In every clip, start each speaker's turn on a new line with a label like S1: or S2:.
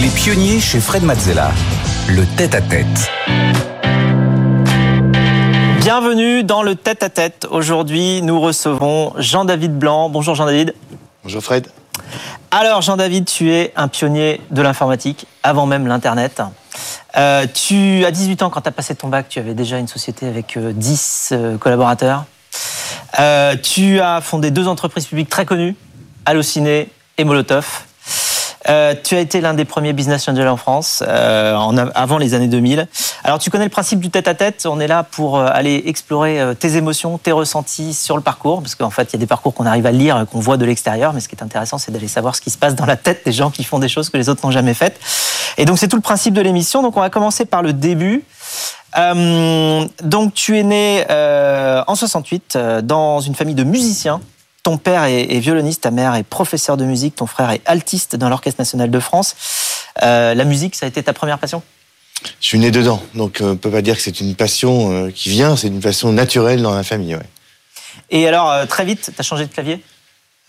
S1: Les pionniers chez Fred Mazzella. Le tête-à-tête.
S2: Bienvenue dans le tête-à-tête. Aujourd'hui, nous recevons Jean-David Blanc. Bonjour Jean-David.
S3: Bonjour Fred.
S2: Alors Jean-David, tu es un pionnier de l'informatique avant même l'Internet. Euh, tu as 18 ans quand tu as passé ton bac, tu avais déjà une société avec 10 euh, euh, collaborateurs. tu as fondé deux entreprises publiques très connues, Allociné et Molotov. Euh, tu as été l'un des premiers business angels en France euh, en, avant les années 2000. Alors tu connais le principe du tête-à-tête. On est là pour euh, aller explorer euh, tes émotions, tes ressentis sur le parcours, parce qu'en fait il y a des parcours qu'on arrive à lire, qu'on voit de l'extérieur, mais ce qui est intéressant c'est d'aller savoir ce qui se passe dans la tête des gens qui font des choses que les autres n'ont jamais faites. Et donc c'est tout le principe de l'émission. Donc on va commencer par le début. Euh, donc tu es né en 68 dans une famille de musiciens ton père est, violoniste, ta mère est professeur de musique, ton frère est altiste dans l'Orchestre national de France. Euh, la musique, ça a été ta première passion?
S3: Je suis né dedans, donc euh, on ne peut pas dire que c'est une passion euh, qui vient, c'est une passion naturelle dans la famille. Ouais.
S2: Et alors, très vite, tu as changé de clavier?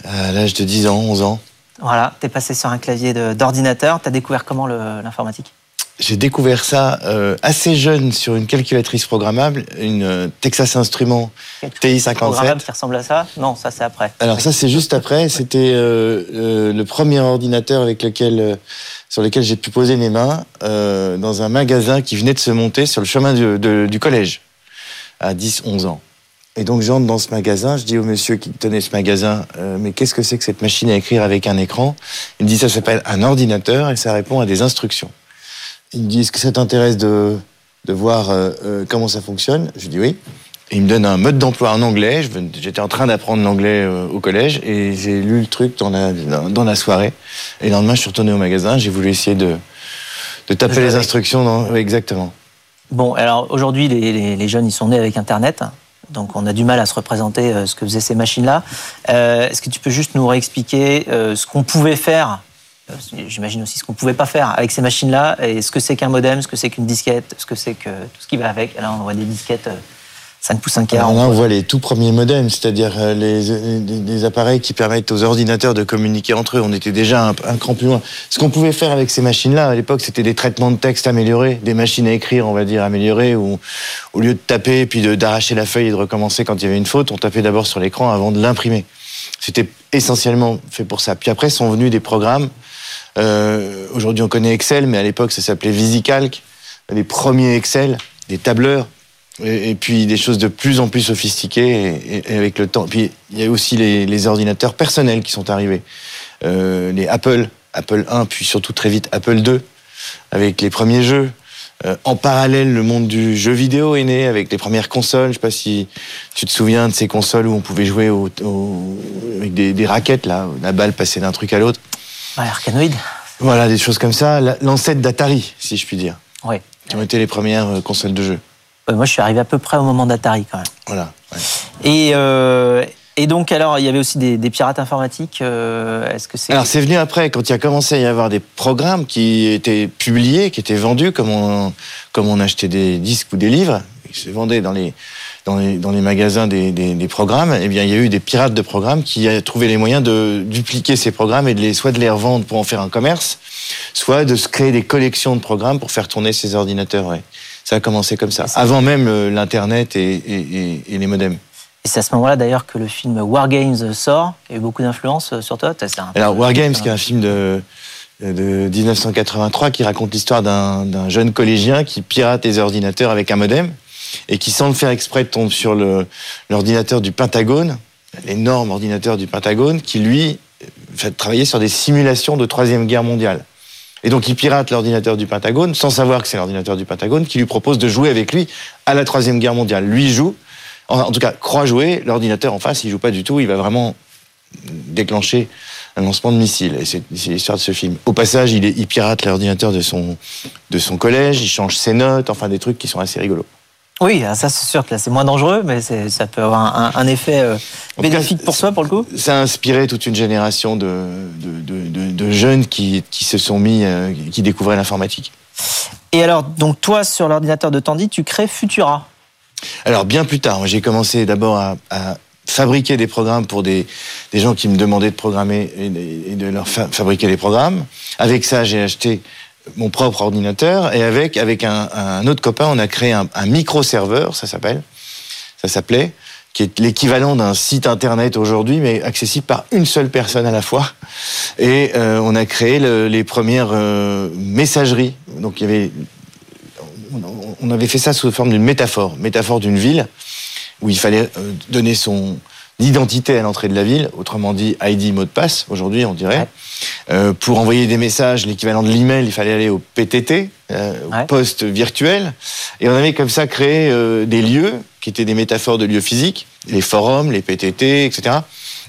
S3: À l'âge de 10 ans, 11 ans.
S2: Voilà, tu es passé sur un clavier d'ordinateur. Tu as découvert comment l'informatique?
S3: J'ai découvert ça euh, assez jeune sur une calculatrice programmable, une euh, Texas Instruments TI-57.
S2: Programmable qui ressemble à ça? Non, ça c'est après.
S3: Alors ça c'est juste après. C'était euh, le premier ordinateur avec lequel, sur lequel j'ai pu poser mes mains dans un magasin qui venait de se monter sur le chemin du, du collège à 10-11 ans. Et donc j'entre dans ce magasin, je dis au monsieur qui tenait ce magasin, mais qu'est-ce que c'est que cette machine à écrire avec un écran? Il me dit ça s'appelle un ordinateur et ça répond à des instructions. Il me dit, est-ce que ça t'intéresse de, de voir euh, euh, comment ça fonctionne Je dis oui. Et il me donne un mode d'emploi en anglais. J'étais en train d'apprendre l'anglais euh, au collège et j'ai lu le truc dans la, dans la soirée. Et le lendemain, je suis retourné au magasin. J'ai voulu essayer de, de taper les instructions. Dans... exactement.
S2: Bon, alors aujourd'hui, les, les, jeunes, ils sont nés avec Internet. Donc on a du mal à se représenter ce que faisaient ces machines-là. Est-ce que tu peux juste nous réexpliquer ce qu'on pouvait faire J'imagine aussi ce qu'on ne pouvait pas faire avec ces machines-là, et ce que c'est qu'un modem, ce que c'est qu'une disquette, ce que c'est que tout ce qui va avec. Là, on voit des disquettes 5 pouces 1 quart.
S3: là, on voit les tout premiers modems, c'est-à-dire euh, les, appareils qui permettent aux ordinateurs de communiquer entre eux. On était déjà un, cran plus loin. Ce qu'on pouvait faire avec ces machines-là, à l'époque, c'était des traitements de texte améliorés, des machines à écrire, on va dire, améliorées, où au lieu de taper, puis d'arracher la feuille et de recommencer quand il y avait une faute, on tapait d'abord sur l'écran avant de l'imprimer. C'était essentiellement fait pour ça. Puis après sont venus des programmes euh, Aujourd'hui, on connaît Excel, mais à l'époque, ça s'appelait VisiCalc. Les premiers Excel, des tableurs, et, puis des choses de plus en plus sophistiquées et, avec le temps. Puis il y a aussi les, ordinateurs personnels qui sont arrivés. Euh, les Apple, Apple 1, puis surtout très vite Apple 2, avec les premiers jeux. Euh, en parallèle, le monde du jeu vidéo est né avec les premières consoles. Je sais pas si tu te souviens de ces consoles où on pouvait jouer avec des, des, raquettes, là, la balle passait d'un truc à l'autre.
S2: Ouais, Arcanoid.
S3: Voilà, des choses comme ça. L'ancêtre d'Atari, si je puis dire.
S2: Oui.
S3: Qui ont été les premières euh, consoles de jeu.
S2: moi, je suis arrivé à peu près au moment d'Atari, quand même.
S3: Voilà.
S2: Et, euh, et donc, alors, il y avait aussi des, pirates informatiques. Euh, est-ce que c'est.
S3: Alors, c'est venu après, quand il a commencé à y avoir des programmes qui étaient publiés, qui étaient vendus, comme on, comme on achetait des disques ou des livres. Ils se vendaient dans les dans les, dans les magasins des, des, des, programmes, eh bien, il y a eu des pirates de programmes qui ont trouvé les moyens de dupliquer ces programmes et de les, soit de les revendre pour en faire un commerce, soit de se créer des collections de programmes pour faire tourner ces ordinateurs. Ouais. Ça a commencé comme ça, avant même euh, l'Internet et, et, et, les modems.
S2: Et c'est à ce moment-là d'ailleurs que le film War Games sort, qui a eu beaucoup d'influence euh, sur toi.
S3: Alors War Games, qui est un film de, de 1983 qui raconte l'histoire d'un jeune collégien qui pirate les ordinateurs avec un modem et qui, sans le faire exprès, tombe sur l'ordinateur du Pentagone, l'énorme ordinateur du Pentagone, qui lui fait travailler sur des simulations de Troisième Guerre mondiale. Et donc il pirate l'ordinateur du Pentagone sans savoir que c'est l'ordinateur du Pentagone qui lui propose de jouer avec lui à la Troisième Guerre mondiale. Lui joue, en tout cas croit jouer, l'ordinateur en face il joue pas du tout, il va vraiment déclencher un lancement de missile. Et c'est l'histoire de ce film. Au passage, il, il pirate l'ordinateur de son, de son collège, il change ses notes, enfin des trucs qui sont assez rigolos.
S2: Oui, ça c'est sûr que c'est moins dangereux, mais ça peut avoir un, effet euh, bénéfique pour soi, pour le coup.
S3: Ça a inspiré toute une génération de, de, jeunes qui, qui, se sont mis, euh, qui découvraient l'informatique.
S2: Et alors, donc toi, sur l'ordinateur de Tandy, tu crées Futura
S3: Alors, bien plus tard. J'ai commencé d'abord à, fabriquer des programmes pour des, des gens qui me demandaient de programmer et, de- et de leur fa- fabriquer des programmes. Avec ça, j'ai acheté mon propre ordinateur et avec, avec un, autre copain, on a créé un, micro-serveur, ça s'appelle, ça s'appelait, qui est l'équivalent d'un site internet aujourd'hui, mais accessible par une seule personne à la fois. Et euh, on a créé le- les premières euh, messageries. Donc il y avait, on- on avait fait ça sous forme d'une métaphore, métaphore d'une ville où il fallait euh, donner son identité à l'entrée de la ville, autrement dit ID mot de passe aujourd'hui on dirait.
S2: Ouais.
S3: Euh, pour envoyer des messages, l'équivalent de l'email, il fallait aller au PTT, euh,
S2: Ouais.
S3: au poste virtuel, et on avait comme ça créé euh, des lieux qui étaient des métaphores de lieux physiques, les forums, les PTT, etc.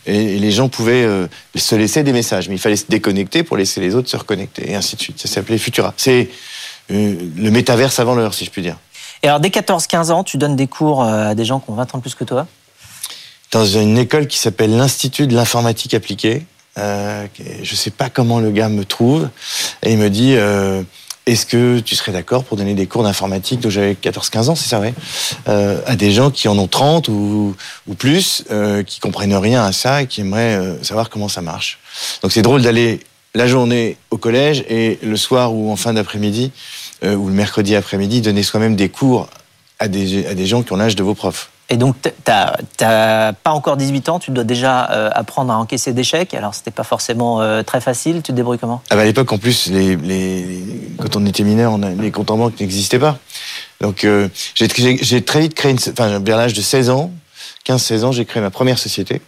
S3: Et, et les gens pouvaient se laisser des messages, mais il fallait se déconnecter pour laisser les autres se reconnecter, et ainsi de suite. Ça s'appelait Futura. C'est le métaverse avant l'heure, si je puis dire.
S2: Et alors, dès 14-15 ans, tu donnes des cours à des gens qui ont 20 ans de plus que toi?
S3: Dans une école qui s'appelle l'Institut de l'informatique appliquée. Euh, je sais pas comment le gars me trouve. Et il me dit euh, Est-ce que tu serais d'accord pour donner des cours d'informatique Donc j'avais 14-15 ans, c'est ça, ouais euh, À des gens qui en ont 30 ou, ou plus, euh, qui comprennent rien à ça et qui aimeraient euh, savoir comment ça marche. Donc c'est drôle d'aller la journée au collège et le soir ou en fin d'après-midi, euh, ou le mercredi après-midi, donner soi-même des cours à des, à des gens qui ont l'âge de vos profs.
S2: Et donc, t- t'as t'as pas encore 18 ans, tu dois déjà euh, apprendre à encaisser des chèques. Alors, c'était pas forcément euh, très facile. Tu te débrouilles comment?
S3: Ah bah à l'époque, en plus, quand on était mineur, on les comptes en banque n'existaient pas. Donc, euh, j'ai très vite créé, une, enfin, vers l'âge de 16 ans, 15-16 ans, j'ai créé ma première société.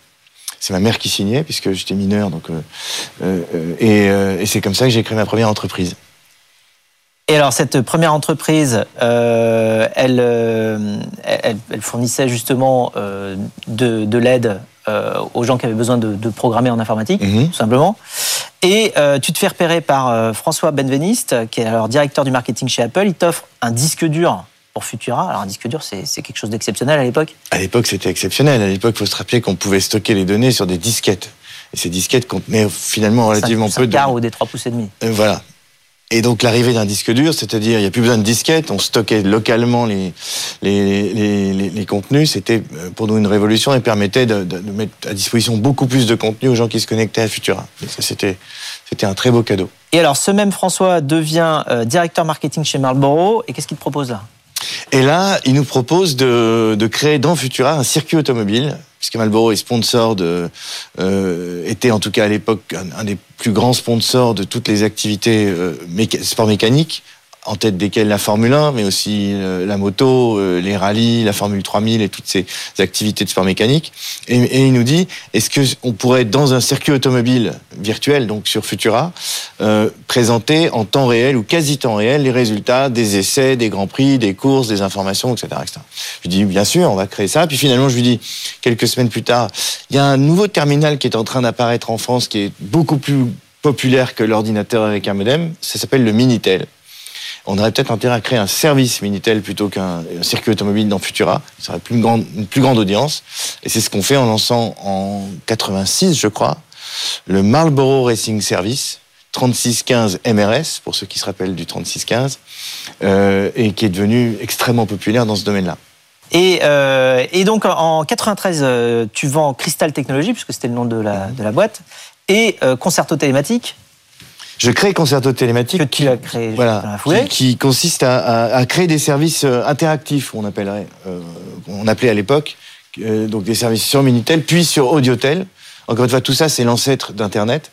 S3: C'est ma mère qui signait, puisque j'étais mineur. Donc, et c'est comme ça que j'ai créé ma première entreprise.
S2: Et alors, cette première entreprise, euh, elle, euh, elle, elle fournissait justement euh, de, de l'aide euh, aux gens qui avaient besoin de, de programmer en informatique,
S3: Mhm.
S2: tout simplement. Et tu te fais repérer par François Benveniste, qui est alors directeur du marketing chez Apple. Il t'offre un disque dur pour Futura. Alors, un disque dur, c'est quelque chose d'exceptionnel à l'époque.
S3: À l'époque, c'était exceptionnel. À l'époque, il faut se rappeler qu'on pouvait stocker les données sur des disquettes. Et ces disquettes contenaient finalement relativement
S2: Cinq-
S3: peu
S2: cinq
S3: de
S2: quarts ou des 3 pouces et demi.
S3: Voilà. Et donc l'arrivée d'un disque dur, c'est-à-dire il n'y a plus besoin de disquette, on stockait localement les, les, les, les- contenus, c'était euh, pour nous une révolution et permettait de, mettre à disposition beaucoup plus de contenu aux gens qui se connectaient à Futura. C'était, un très beau cadeau.
S2: Et alors, ce même François devient euh, directeur marketing chez Marlboro. Et qu'est-ce qu'il propose là?
S3: Et là, il nous propose de, créer dans Futura un circuit automobile, puisque Marlboro est sponsor de, euh, était en tout cas à l'époque un, des plus grands sponsors de toutes les activités euh, sport mécanique, en tête desquelles la Formule 1, mais aussi euh, la moto, euh, les rallyes, la Formule 3000 et toutes ces activités de sport mécanique. Et, et il nous dit, est-ce que on pourrait dans un circuit automobile virtuel, donc sur Futura, euh, présenter en temps réel ou quasi temps réel les résultats des essais, des grands prix, des courses, des informations, etc. etc. Je lui dis bien sûr, on va créer ça. Puis finalement, je lui dis quelques semaines plus tard, il y a un nouveau terminal qui est en train d'apparaître en France, qui est beaucoup plus populaire que l'ordinateur avec un modem. Ça s'appelle le Minitel. On aurait peut-être intérêt à créer un service Minitel plutôt qu'un un circuit automobile dans Futura. Ça aurait plus une plus grande audience. Et c'est ce qu'on fait en lançant en 86, je crois, le Marlboro Racing Service 3615 MRS, pour ceux qui se rappellent du 3615, euh, et qui est devenu extrêmement populaire dans ce domaine-là.
S2: Et, euh, donc en 93, euh, tu vends Crystal Technologies, puisque c'était le nom de la, boîte, et Concerto Télématique,
S3: Je crée Concerto Télématique.
S2: que tu as créé
S3: Voilà, qui, qui consiste à, à- à créer des services euh, interactifs, on appellerait, euh, on appelait à l'époque, euh, donc des services sur Minitel, puis sur Audiotel. Encore une fois, tout ça, c'est l'ancêtre d'Internet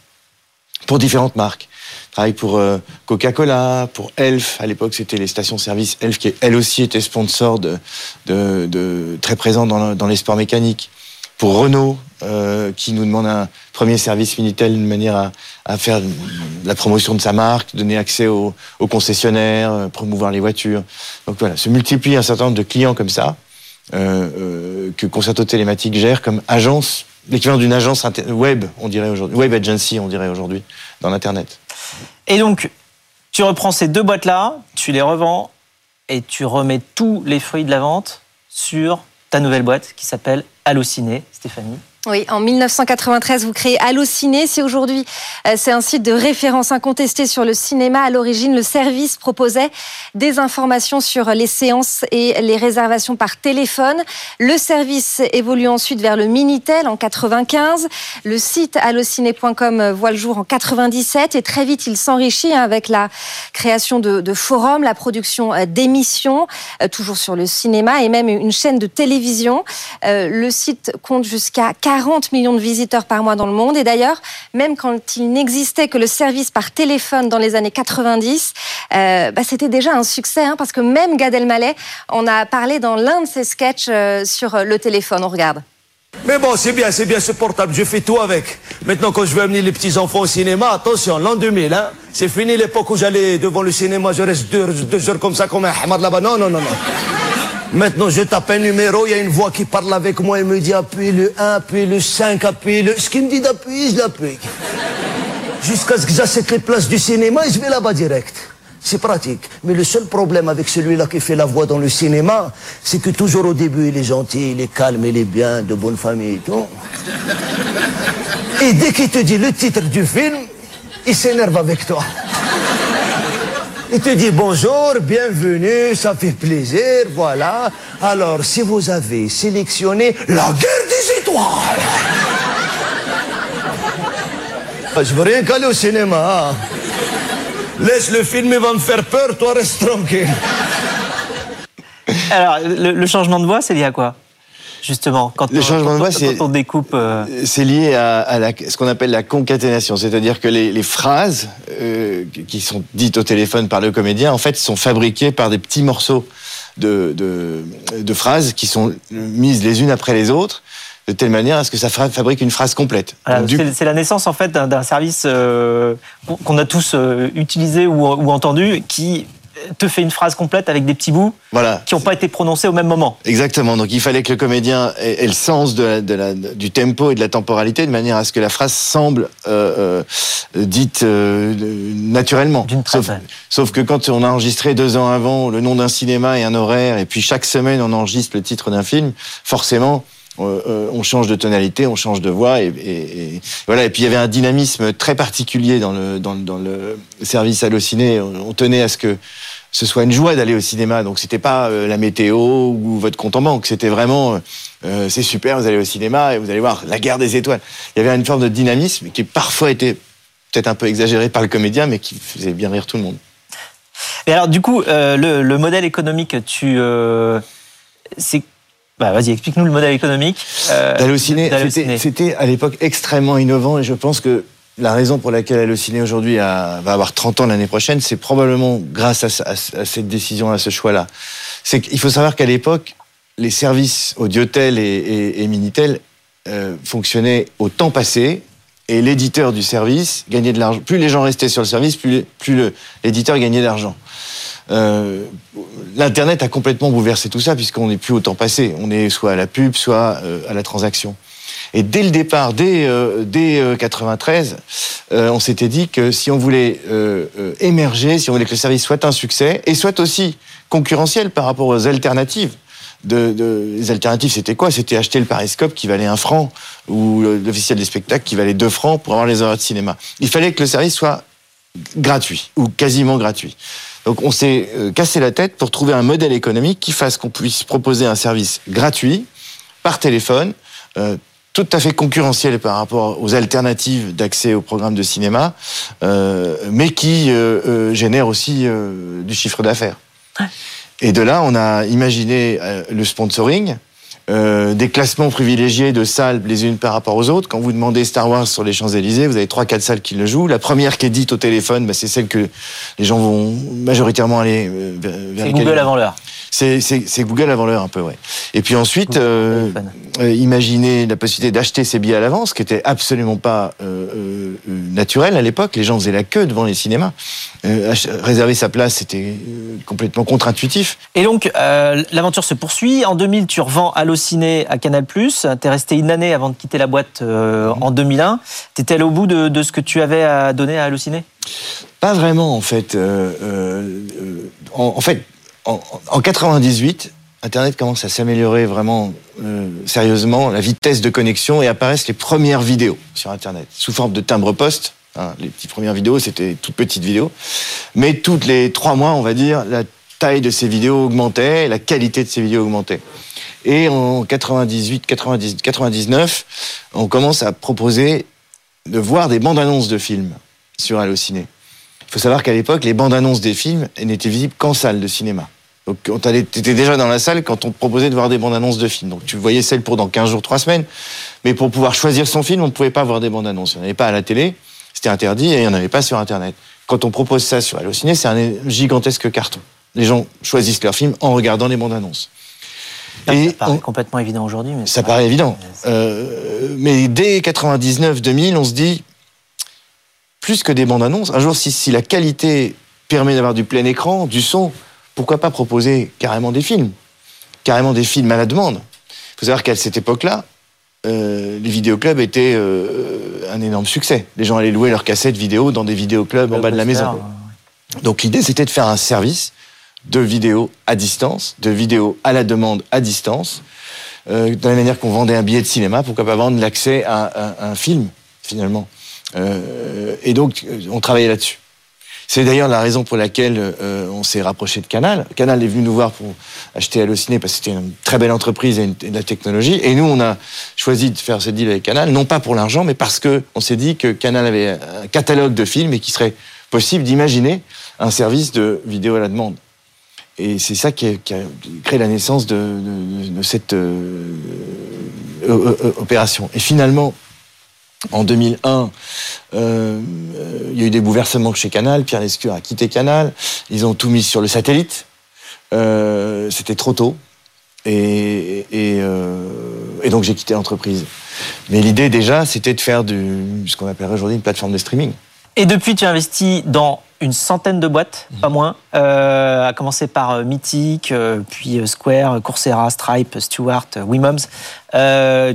S3: pour différentes marques. Je travaille pour euh, Coca-Cola, pour Elf. À l'époque, c'était les stations-service Elf qui, elle aussi, était sponsor de, de, de- très présent dans, le- dans les sports mécaniques. Pour Renault, euh, qui nous demande un premier service Minitel de manière à, faire la promotion de sa marque, donner accès aux, concessionnaires, euh, promouvoir les voitures. Donc voilà, se multiplie un certain nombre de clients comme ça, euh, que Concerto Télématique gère comme agence, l'équivalent d'une agence web, on dirait aujourd'hui, web agency, on dirait aujourd'hui, dans l'Internet.
S2: Et donc, tu reprends ces deux boîtes-là, tu les revends, et tu remets tous les fruits de la vente sur ta nouvelle boîte qui s'appelle Allociné, Stéphanie.
S4: Oui, en 1993, vous créez Allociné. C'est aujourd'hui, euh, c'est un site de référence incontesté sur le cinéma. À l'origine, le service proposait des informations sur les séances et les réservations par téléphone. Le service évolue ensuite vers le Minitel en 95. Le site allociné.com voit le jour en 97 et très vite, il s'enrichit hein, avec la création de, de forums, la production euh, d'émissions, euh, toujours sur le cinéma et même une chaîne de télévision. Le site compte jusqu'à 40 millions de visiteurs par mois dans le monde. Et d'ailleurs, même quand il n'existait que le service par téléphone dans les années 90, euh, bah, c'était déjà un succès, hein, parce que même Gad Elmaleh en a parlé dans l'un de ses sketchs euh, sur le téléphone. On regarde.
S5: Mais bon, c'est bien, c'est bien supportable, je fais tout avec. Maintenant, quand je veux amener les petits-enfants au cinéma, attention, l'an 2000, hein, c'est fini l'époque où j'allais devant le cinéma, je reste deux, heures comme ça, comme un hamad là-bas. Non, non, non, non. Maintenant, je tape un numéro, il y a une voix qui parle avec moi et me dit appuie le 1, appuie le 5, appuie le... Ce qu'il me dit d'appuyer, je l'appuie. Jusqu'à ce que j'achète les places du cinéma et je vais là-bas direct. C'est pratique. Mais le seul problème avec celui-là qui fait la voix dans le cinéma, c'est que toujours au début, il est gentil, il est calme, il est bien, de bonne famille et tout. Et dès qu'il te dit le titre du film, il s'énerve avec toi. Il te dit bonjour, bienvenue, ça fait plaisir, voilà. Alors, si vous avez sélectionné la guerre des étoiles. Ah, je veux rien qu'aller au cinéma. hein. Laisse le film, il va me faire peur, toi reste tranquille.
S2: Alors, le changement de voix, c'est lié à quoi? Justement, quand
S3: Le
S2: on,
S3: changement de voix,
S2: on-
S3: c'est-
S2: quand on découpe. euh,
S3: C'est lié à, à la- ce qu'on appelle la concaténation, c'est-à-dire que les, les phrases euh, qui sont dites au téléphone par le comédien, en fait, sont fabriquées par des petits morceaux de, de, de phrases qui sont mises les unes après les autres, de telle manière à ce que ça fabrique une phrase complète.
S2: voilà, c'est la naissance en fait d'un service euh, qu'on- qu'on a tous euh, utilisé ou, ou entendu qui te fait une phrase complète avec des petits bouts
S3: voilà.
S2: qui n'ont pas été prononcés au même moment.
S3: Exactement. Donc il fallait que le comédien ait, ait le sens de la- de la- du tempo et de la temporalité de manière à ce que la phrase semble euh, euh, dite euh, naturellement.
S2: D'une
S3: Sauf, sauf que quand on a enregistré deux ans avant le nom d'un cinéma et un horaire, et puis chaque semaine on enregistre le titre d'un film, forcément. on change de tonalité, on change de voix, et, et- et voilà. Et puis il y avait un dynamisme très particulier dans le dans, dans le service Allociné. On, on tenait à ce que ce soit une joie d'aller au cinéma. Donc c'était pas euh, la météo ou votre compte en banque. C'était vraiment, euh, euh, c'est super, vous allez au cinéma et vous allez voir la guerre des étoiles. Il y avait une forme de dynamisme qui parfois était peut-être un peu exagéré par le comédien, mais qui faisait bien rire tout le monde.
S2: Et alors, du coup, euh, le, le modèle économique, tu. c'est. Bah, vas-y, explique-nous le modèle économique.
S3: Allociné,
S2: d'Allociné.
S3: c'était c'était à l'époque extrêmement innovant et je pense que la raison pour laquelle Allociné aujourd'hui va avoir 30 ans l'année prochaine, c'est probablement grâce à, ce- à ce- à cette décision, à ce choix-là. C'est qu'il faut savoir qu'à l'époque, les services Audiotel et, et, Minitel euh, fonctionnaient au temps passé et l'éditeur du service gagnait de l'argent. Plus les gens restaient sur le service, plus, l'éditeur gagnait de l'argent. Euh, L'Internet a complètement bouleversé tout ça puisqu'on n'est plus au temps passé. On est soit à la pub, soit euh, à la transaction. Et dès le départ, dès, euh, euh, 93, euh, on s'était dit que si on voulait euh, émerger, si on voulait que le service soit un succès et soit aussi concurrentiel par rapport aux alternatives. Les alternatives, c'était quoi? C'était acheter le Pariscope qui valait un franc ou l'officiel des spectacles qui valait deux francs pour avoir les heures de cinéma. Il fallait que le service soit gratuit ou quasiment gratuit. Donc on s'est cassé la tête pour trouver un modèle économique qui fasse qu'on puisse proposer un service gratuit par téléphone, euh, tout à fait concurrentiel par rapport aux alternatives d'accès au programme de cinéma, euh, mais qui euh, euh, génère aussi euh, du chiffre d'affaires. Et de là, on a imaginé le sponsoring, des classements privilégiés de salles les unes par rapport aux autres. Quand vous demandez Star Wars sur les Champs-Élysées, vous avez trois, quatre salles qui le jouent. La première qui est dite au téléphone, bah, c'est celle que les gens vont majoritairement aller vers,
S2: C'est Google avant l'heure.
S3: C'est, Google avant l'heure un peu, ouais. Et puis ensuite, euh, euh, imaginer la possibilité d'acheter ses billets à l'avance, ce qui était absolument pas euh, naturel à l'époque. Les gens faisaient la queue devant les cinémas. Euh, réserver sa place, c'était complètement contre-intuitif.
S2: Et donc, l'aventure se poursuit. En 2000, tu revends Allociné à Canal+. Tu es resté une année avant de quitter la boîte
S3: Mhm.
S2: en 2001. Tu étais allé au bout de, de ce que tu avais à donner à Allociné
S3: Pas vraiment, en fait. En, en fait, en, en 98, Internet commence à s'améliorer vraiment euh, sérieusement, la vitesse de connexion, et apparaissent les premières vidéos sur Internet, sous forme de timbre-poste. Hein, les petites premières vidéos, c'était toutes petites vidéos. Mais toutes les trois mois, on va dire, la taille de ces vidéos augmentait, la qualité de ces vidéos augmentait. Et en 98, 90, 99, on commence à proposer de voir des bandes annonces de films sur Allociné. Il faut savoir qu'à l'époque, les bandes annonces des films n'étaient visibles qu'en salle de cinéma. Donc, tu étais déjà dans la salle quand on te proposait de voir des bandes annonces de films. Donc, tu voyais celles pour dans 15 jours, 3 semaines. Mais pour pouvoir choisir son film, on ne pouvait pas voir des bandes annonces. Il n'y en avait pas à la télé, c'était interdit, et il n'y en avait pas sur Internet. Quand on propose ça sur Allociné, c'est un gigantesque carton. Les gens choisissent leur film en regardant les bandes annonces.
S2: Ça, paraît complètement évident aujourd'hui.
S3: Ça paraît évident. Euh, mais dès 99-2000, on se dit, plus que des bandes annonces, un jour, si, si la qualité permet d'avoir du plein écran, du son, pourquoi pas proposer carrément des films? Carrément des films à la demande. Il faut savoir qu'à cette époque-là, euh, les vidéoclubs étaient euh, un énorme succès. Les gens allaient louer leurs cassettes vidéo dans des vidéoclubs en bas de la maison. Donc l'idée, c'était de faire un service de vidéos à distance, de vidéos à la demande à distance, euh, de la manière qu'on vendait un billet de cinéma, pourquoi pas vendre l'accès à, un film, finalement? Euh, et donc, on travaillait là-dessus. C'est d'ailleurs la raison pour laquelle euh, on s'est rapproché de Canal. Canal est venu nous voir pour acheter Allociné parce que c'était une très belle entreprise et, de la technologie. Et nous, on a choisi de faire ce deal avec Canal, non pas pour l'argent, mais parce que on s'est dit que Canal avait un catalogue de films et qu'il serait possible d'imaginer un service de vidéo à la demande. Et c'est ça qui a, créé la naissance de, cette euh, opération. Et finalement, en 2001, euh, il y a eu des bouleversements chez Canal. Pierre Lescure a quitté Canal. Ils ont tout mis sur le satellite. Euh, c'était trop tôt. Et, et, donc j'ai quitté l'entreprise. Mais l'idée déjà, c'était de faire du, ce qu'on appellerait aujourd'hui une plateforme de streaming.
S2: Et depuis, tu investis dans une centaine de boîtes, pas moins, euh, à commencer par euh, Mythic, euh, puis Square, Coursera, Stripe, Stewart, Wimoms.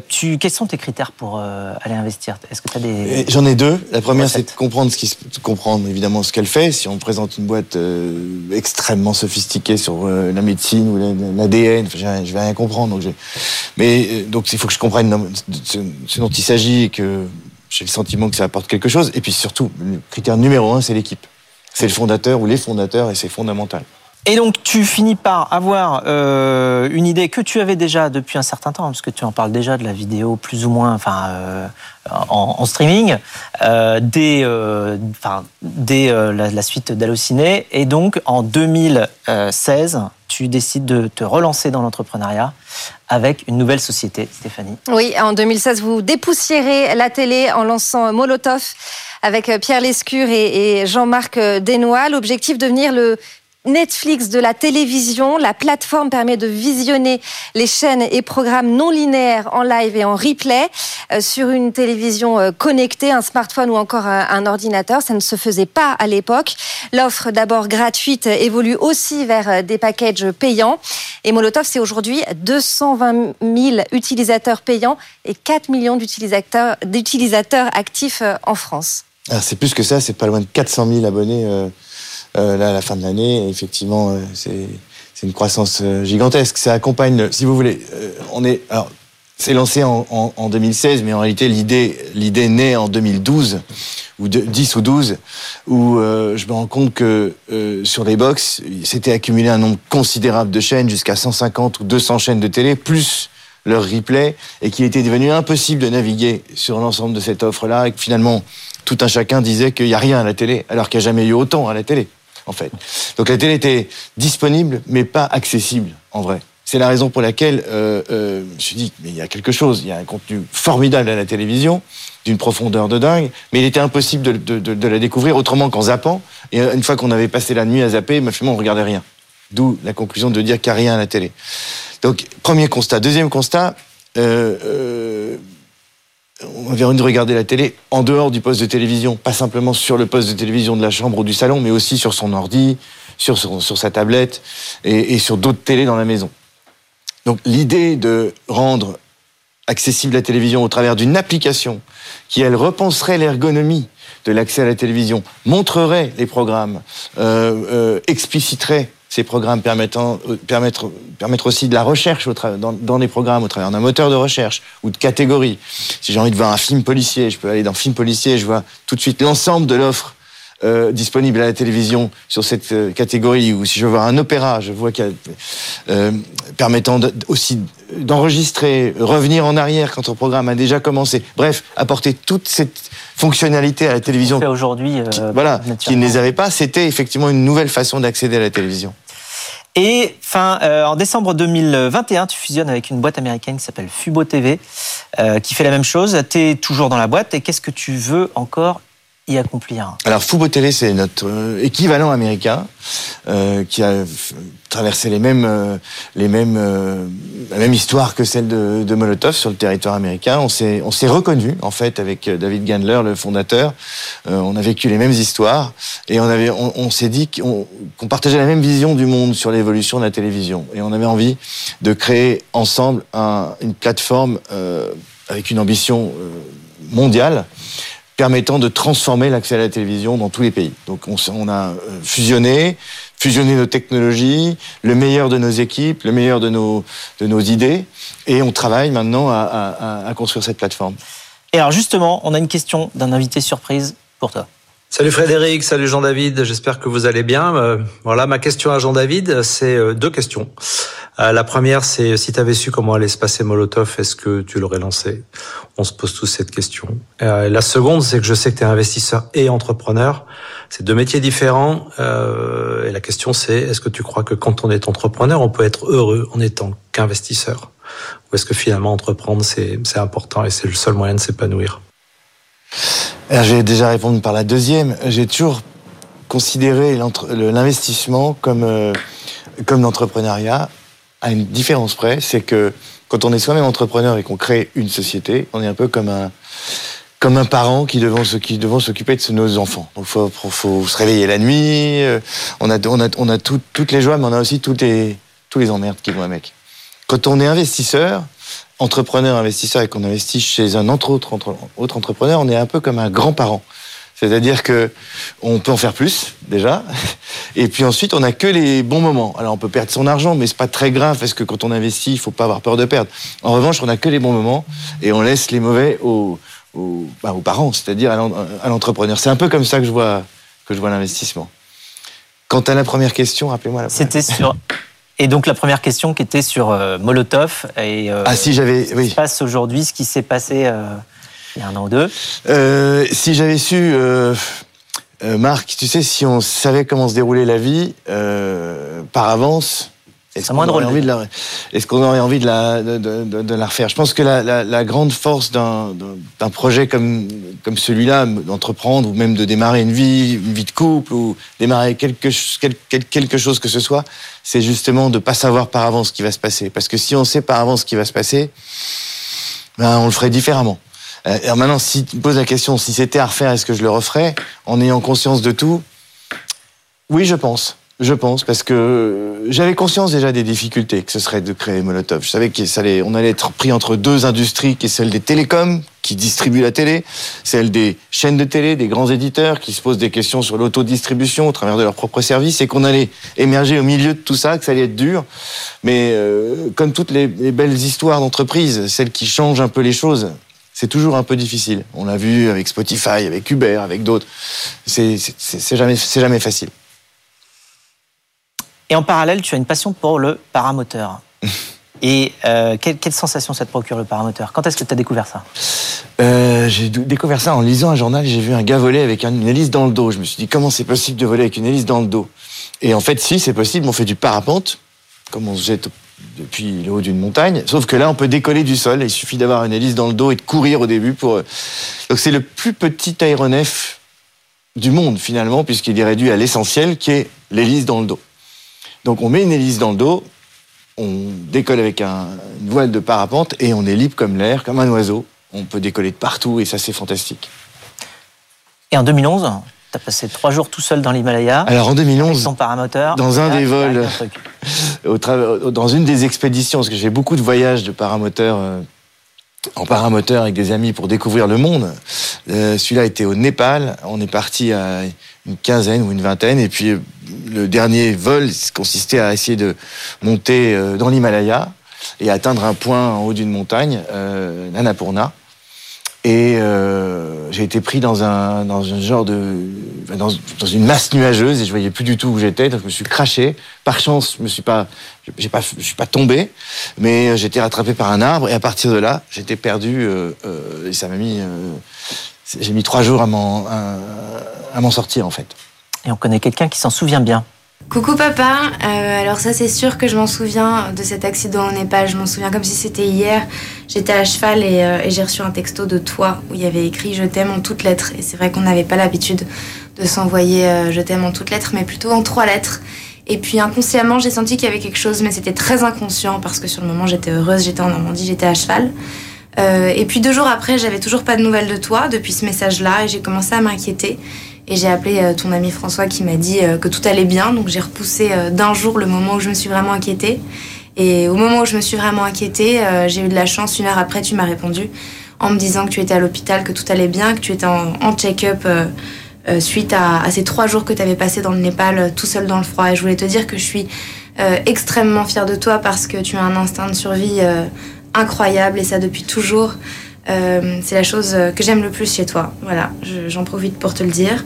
S2: tu, quels sont tes critères pour aller investir? Est-ce que tu as des...
S3: J'en ai deux. La première, c'est de comprendre ce qui comprendre évidemment ce qu'elle fait. Si on présente une boîte extrêmement sophistiquée sur la médecine ou l'ADN, je vais rien comprendre. Donc Mais donc il faut que je comprenne ce dont il s'agit et que j'ai le sentiment que ça apporte quelque chose. Et puis surtout, le critère numéro un, c'est l'équipe c'est le fondateur ou les fondateurs et c'est fondamental.
S2: Et donc tu finis par avoir euh, une idée que tu avais déjà depuis un certain temps, parce que tu en parles déjà de la vidéo plus ou moins, enfin euh, en, streaming, euh, dès, la, la, suite d'Allociné. Et donc en 2016, tu décides de te relancer dans l'entrepreneuriat avec une nouvelle société, Stéphanie.
S4: Oui, en 2016, vous dépoussiérez la télé en lançant Molotov avec Pierre Lescure et Jean-Marc Desnois. L'objectif, devenir le Netflix de la télévision. La plateforme permet de visionner les chaînes et programmes non linéaires en live et en replay euh, sur une télévision euh, connectée, un smartphone ou encore un, ordinateur. Ça ne se faisait pas à l'époque. L'offre d'abord gratuite évolue aussi vers euh, des packages payants. Et Molotov, c'est aujourd'hui 220 000 utilisateurs payants et 4 millions d'utilisateurs actifs en France.
S3: Ah, c'est plus que ça, c'est pas loin de 400 000 abonnés. Euh, là, à la fin de l'année, effectivement, euh, c'est une croissance euh, gigantesque. Ça accompagne, si vous voulez, on est, alors, c'est lancé en, en, en, 2016, mais en réalité, l'idée, l'idée naît en 2012, ou de, 10 ou 12, où je me rends compte que sur les box, s'était accumulé un nombre considérable de chaînes, jusqu'à 150 ou 200 chaînes de télé, plus leur replay, et qu'il était devenu impossible de naviguer sur l'ensemble de cette offre-là, et que finalement, tout un chacun disait qu'il n'y a rien à la télé, alors qu'il n'y a jamais eu autant à la télé en fait. Donc la télé était disponible, mais pas accessible, en vrai. C'est la raison pour laquelle euh, euh, je me suis dit, mais il y a quelque chose, il y a un contenu formidable à la télévision, d'une profondeur de dingue, mais il était impossible de, la découvrir autrement qu'en zappant. Et une fois qu'on avait passé la nuit à zapper, ma on regardait rien. D'où la conclusion de dire qu'il n'y a rien à la télé. Donc, premier constat. Deuxième constat, euh, euh on avait envie de regarder la télé en dehors du poste de télévision, pas simplement sur le poste de télévision de la chambre ou du salon, mais aussi sur son ordi, sur, sur sa tablette et, sur d'autres télés dans la maison. Donc l'idée de rendre accessible la télévision au travers d'une application qui, elle, repenserait l'ergonomie de l'accès à la télévision, montrerait les programmes, euh, euh, expliciterait ces programmes permettant, euh, permettre, permettre aussi de la recherche au dans, dans les programmes au travers d'un moteur de recherche ou de catégories. Si j'ai envie de voir un film policier, je peux aller dans film policier, je vois tout de suite l'ensemble de l'offre euh, disponible à la télévision sur cette euh, catégorie, ou si je veux voir un opéra, je vois qu'il y a, euh, permettant aussi d'enregistrer, revenir en arrière quand le programme a déjà commencé. Bref, apporter toute cette fonctionnalité à la télévision.
S2: Aujourd'hui,
S3: voilà, qui ne les avait pas, c'était effectivement une nouvelle façon d'accéder à la télévision.
S2: Et euh, en décembre 2021, tu fusionnes avec une boîte américaine qui s'appelle Fubo TV, euh, qui fait la même chose. Tu es toujours dans la boîte et qu'est-ce que tu veux encore y accomplir?
S3: Alors Fubo TV, c'est notre euh, équivalent américain qui a traversé les mêmes, euh, les mêmes, euh, la même histoire que celle de, Molotov sur le territoire américain. On s'est, on s'est reconnu en fait avec David Gandler, le fondateur. Euh, on a vécu les mêmes histoires et on avait, on, s'est dit qu'on, qu'on partageait la même vision du monde sur l'évolution de la télévision et on avait envie de créer ensemble un, une plateforme avec une ambition mondiale permettant de transformer l'accès à la télévision dans tous les pays. Donc on, on a fusionné, fusionné nos technologies, le meilleur de nos équipes, le meilleur de nos, de nos idées, et on travaille maintenant à, à, à construire cette plateforme.
S2: Et alors justement, on a une question d'un invité surprise pour toi.
S6: Salut Frédéric, salut Jean-David, j'espère que vous allez bien. Euh, voilà, ma question à Jean-David, c'est euh, deux questions. Euh, la première, c'est si tu avais su comment allait se passer Molotov, est-ce que tu l'aurais lancé? On se pose tous cette question. la seconde, c'est que je sais que tu es investisseur et entrepreneur. C'est deux métiers différents. et la question, c'est est-ce que tu crois que quand on est entrepreneur, on peut être heureux en étant qu'investisseur? Ou est-ce que finalement, entreprendre, c'est important et c'est le seul moyen de s'épanouir?
S3: Je vais déjà répondre par la deuxième. J'ai toujours considéré l'investissement comme, euh, comme l'entrepreneuriat à une différence près. C'est que quand on est soi-même entrepreneur et qu'on crée une société, on est un peu comme un, comme un parent qui devant, qui s'occuper de nos enfants. Donc, faut, faut se réveiller la nuit. Euh, on a, on a, on a tout, toutes les joies, mais on a aussi toutes les, tous les emmerdes qui vont avec. Quand on est investisseur, entrepreneur, investisseur et qu'on investit chez un autre entrepreneur, on est un peu comme un grand-parent. C'est-à-dire que on peut en faire plus déjà, et puis ensuite on n'a que les bons moments. Alors on peut perdre son argent, mais c'est pas très grave parce que quand on investit, il faut pas avoir peur de perdre. En revanche, on n'a que les bons moments et on laisse les mauvais aux, aux, bah, aux parents, c'est-à-dire à l'entrepreneur. C'est un peu comme ça que je vois que je vois l'investissement. Quant à la première question, rappelez-moi.
S2: C'était sur et donc la première question qui était sur euh, Molotov et
S3: euh, ah si j'avais oui.
S2: ce qui se passe aujourd'hui, ce qui s'est passé euh, il y a un an ou deux.
S3: Euh, si j'avais su, euh, Marc, tu sais, si on savait comment se déroulait la vie par avance, est-ce qu'on aurait, envie de la, est qu'on aurait envie de la, de, de, de, la refaire? Je pense que la, la, la grande force d'un projet comme, comme celui-là, d'entreprendre ou même de démarrer une vie, une vie de couple ou démarrer quelque, quelque, quelque chose que ce soit, c'est justement de ne pas savoir par avance ce qui va se passer. Parce que si on sait par avance ce qui va se passer, ben, on le ferait différemment. Euh, alors maintenant, si tu me poses la question, si c'était à refaire, est-ce que je le referais en ayant conscience de tout? Oui, je pense. Je pense, parce que j'avais conscience déjà des difficultés que ce serait de créer Molotov. Je savais qu'on allait, on allait être pris entre deux industries, qui est celle des télécoms, qui distribuent la télé, celle des chaînes de télé, des grands éditeurs, qui se posent des questions sur l'autodistribution au travers de leurs propres services, et qu'on allait émerger au milieu de tout ça, que ça allait être dur. Mais euh, comme toutes les, les belles histoires d'entreprise, celles qui changent un peu les choses, c'est toujours un peu difficile. On l'a vu avec Spotify, avec Uber, avec d'autres. C'est jamais, jamais facile.
S2: Et en parallèle, tu as une passion pour le paramoteur. Et euh, quelle, quelle, sensation ça te procure le paramoteur? Quand est-ce que tu as découvert ça?
S3: Euh, J'ai découvert ça en lisant un journal. J'ai vu un gars voler avec une hélice dans le dos. Je me suis dit comment c'est possible de voler avec une hélice dans le dos? Et en fait, si c'est possible, on fait du parapente, comme on se jette depuis le haut d'une montagne. Sauf que là, on peut décoller du sol. Il suffit d'avoir une hélice dans le dos et de courir au début pour. Donc c'est le plus petit aéronef du monde finalement, puisqu'il est réduit à l'essentiel, qui est l'hélice dans le dos. Donc on met une hélice dans le dos, on décolle avec un, une voile de parapente et on est libre comme l'air, comme un oiseau. On peut décoller de partout et ça c'est fantastique.
S2: Et en 2011, tu as passé trois jours tout seul dans l'Himalaya.
S3: Alors en 2011,
S2: ton paramoteur,
S3: dans un des vols, au dans une des expéditions, parce que j'ai beaucoup de voyages de paramoteur. Euh, en paramoteur avec des amis pour découvrir le monde. Euh, Celui-là était au Népal. On est parti à une quinzaine ou une vingtaine. Et puis le dernier vol consistait à essayer de monter dans l'Himalaya et atteindre un point en haut d'une montagne, euh, Nannapurna. Et euh, j'ai été pris dans un, dans un genre de. Dans, dans, une masse nuageuse et je voyais plus du tout où j'étais. Donc je me suis craché. Par chance, je me suis pas. Pas, suis pas tombé, mais j'ai été rattrapé par un arbre et à partir de là, j'étais perdu. Euh, euh, et ça m'a mis. Euh, j'ai mis trois jours à m'en sortir en fait.
S2: Et on connaît quelqu'un qui s'en souvient bien.
S7: Coucou papa, euh, alors ça c'est sûr que je m'en souviens de cet accident au Népal, je m'en souviens comme si c'était hier. J'étais à cheval et, euh, j'ai reçu un texto de toi où il y avait écrit je t'aime en toutes lettres. Et c'est vrai qu'on n'avait pas l'habitude de s'envoyer euh, je t'aime en toutes lettres, mais plutôt en trois lettres. Et puis inconsciemment j'ai senti qu'il y avait quelque chose, mais c'était très inconscient parce que sur le moment j'étais heureuse, j'étais en Normandie, j'étais à cheval. Et puis deux jours après, j'avais toujours pas de nouvelles de toi depuis ce message-là et j'ai commencé à m'inquiéter. Et j'ai appelé euh, ton ami François qui m'a dit euh, que tout allait bien. Donc j'ai repoussé euh, d'un jour le moment où je me suis vraiment inquiétée. Et au moment où je me suis vraiment inquiétée, j'ai eu de la chance. Une heure après, tu m'as répondu en me disant que tu étais à l'hôpital, que tout allait bien, que tu étais en, check-up suite à, ces trois jours que tu avais passé dans le Népal tout seul dans le froid. Et je voulais te dire que je suis extrêmement fière de toi parce que tu as un instinct de survie incroyable et ça depuis toujours. Euh, c'est la chose que j'aime le plus chez toi. Voilà, j'en profite pour te le dire.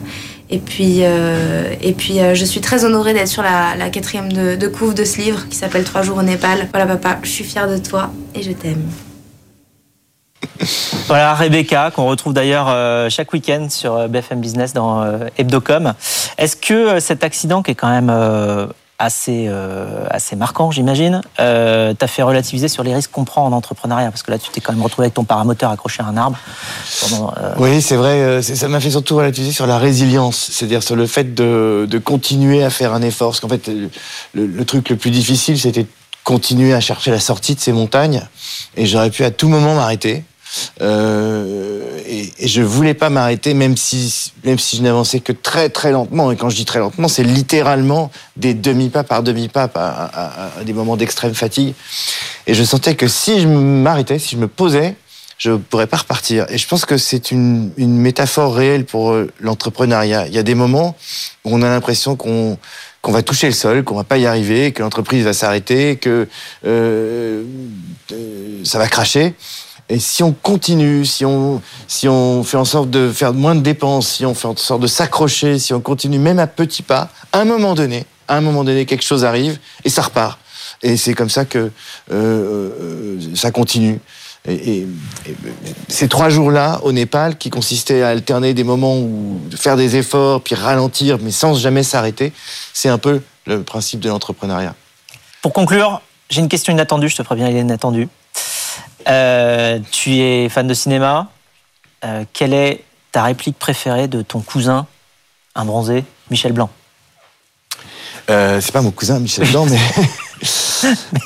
S7: Et puis, euh, et puis euh, je suis très honorée d'être sur la, quatrième de, de couve de ce livre qui s'appelle Trois jours au Népal. Voilà, papa, je suis fière de toi et je t'aime.
S2: Voilà Rebecca, qu'on retrouve d'ailleurs euh, chaque week-end sur BFM Business dans euh, Hebdocom. Est-ce que cet accident qui est quand même assez, euh, assez marquant, j'imagine. Euh, tu as fait relativiser sur les risques qu'on prend en entrepreneuriat, parce que là, tu t'es quand même retrouvé avec ton paramoteur accroché à un arbre.
S3: Euh... Oui, c'est vrai. Euh, ça m'a fait surtout relativiser sur la résilience, c'est-à-dire sur le fait de, continuer à faire un effort. Parce qu'en fait, le, le, truc le plus difficile, c'était continuer à chercher la sortie de ces montagnes. Et j'aurais pu à tout moment m'arrêter. Euh, et, et, je voulais pas m'arrêter, même si, même si je n'avançais que très très lentement. Et quand je dis très lentement, c'est littéralement des demi-pas par demi-pas à, des moments d'extrême fatigue. Et je sentais que si je m'arrêtais, si je me posais, je pourrais pas repartir. Et je pense que c'est une, métaphore réelle pour euh, l'entrepreneuriat. Il y a des moments où on a l'impression qu'on va toucher le sol, qu'on va pas y arriver, que l'entreprise va s'arrêter, que euh, ça va cracher. Et si on continue, si on, si on fait en sorte de faire moins de dépenses, si on fait en sorte de s'accrocher, si on continue même à petits pas, à un moment donné, un moment donné, quelque chose arrive et ça repart. Et c'est comme ça que euh, euh, ça continue. Et, ces trois jours-là au Népal, qui consistaient à alterner des moments où faire des efforts, puis ralentir, mais sans jamais s'arrêter, c'est un peu le principe de l'entrepreneuriat.
S2: Pour conclure, j'ai une question inattendue, je te préviens, elle est inattendue. Euh, tu es fan de cinéma. Euh, quelle est ta réplique préférée de ton cousin, un bronzé, Michel Blanc?
S3: Euh, C'est pas mon cousin Michel Blanc, mais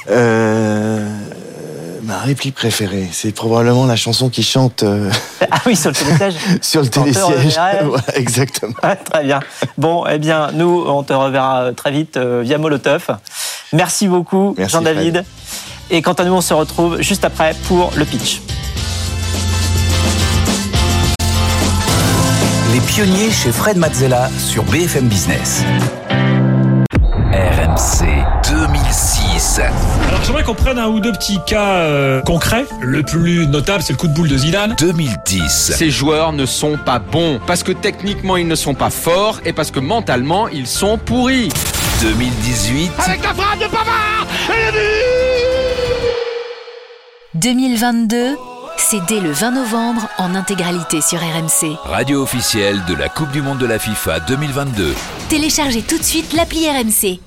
S3: ma réplique préférée, c'est probablement la chanson qui chante. Euh,
S2: ah oui, sur le télésiège.
S3: sur le télésiège. exactement.
S2: Ouais, très bien. Bon, eh bien, nous, on te reverra très vite via Molotov. Merci beaucoup, Jean-David. Et quant à nous, on se retrouve juste après pour le pitch.
S1: Les pionniers chez Fred Mazzella sur BFM Business. RMC 2006.
S8: Alors j'aimerais qu'on prenne un ou deux petits cas euh, concrets. Le plus notable, c'est le coup de boule de Zidane.
S1: 2010.
S9: Ces joueurs ne sont pas bons parce que techniquement ils ne sont pas forts et parce que mentalement ils sont pourris.
S1: 2018.
S10: Avec la frappe de Pavard et le but
S11: 2022, c'est dès le 20 novembre en intégralité sur RMC.
S1: Radio officielle de la Coupe du Monde de la FIFA 2022.
S11: Téléchargez tout de suite l'appli RMC.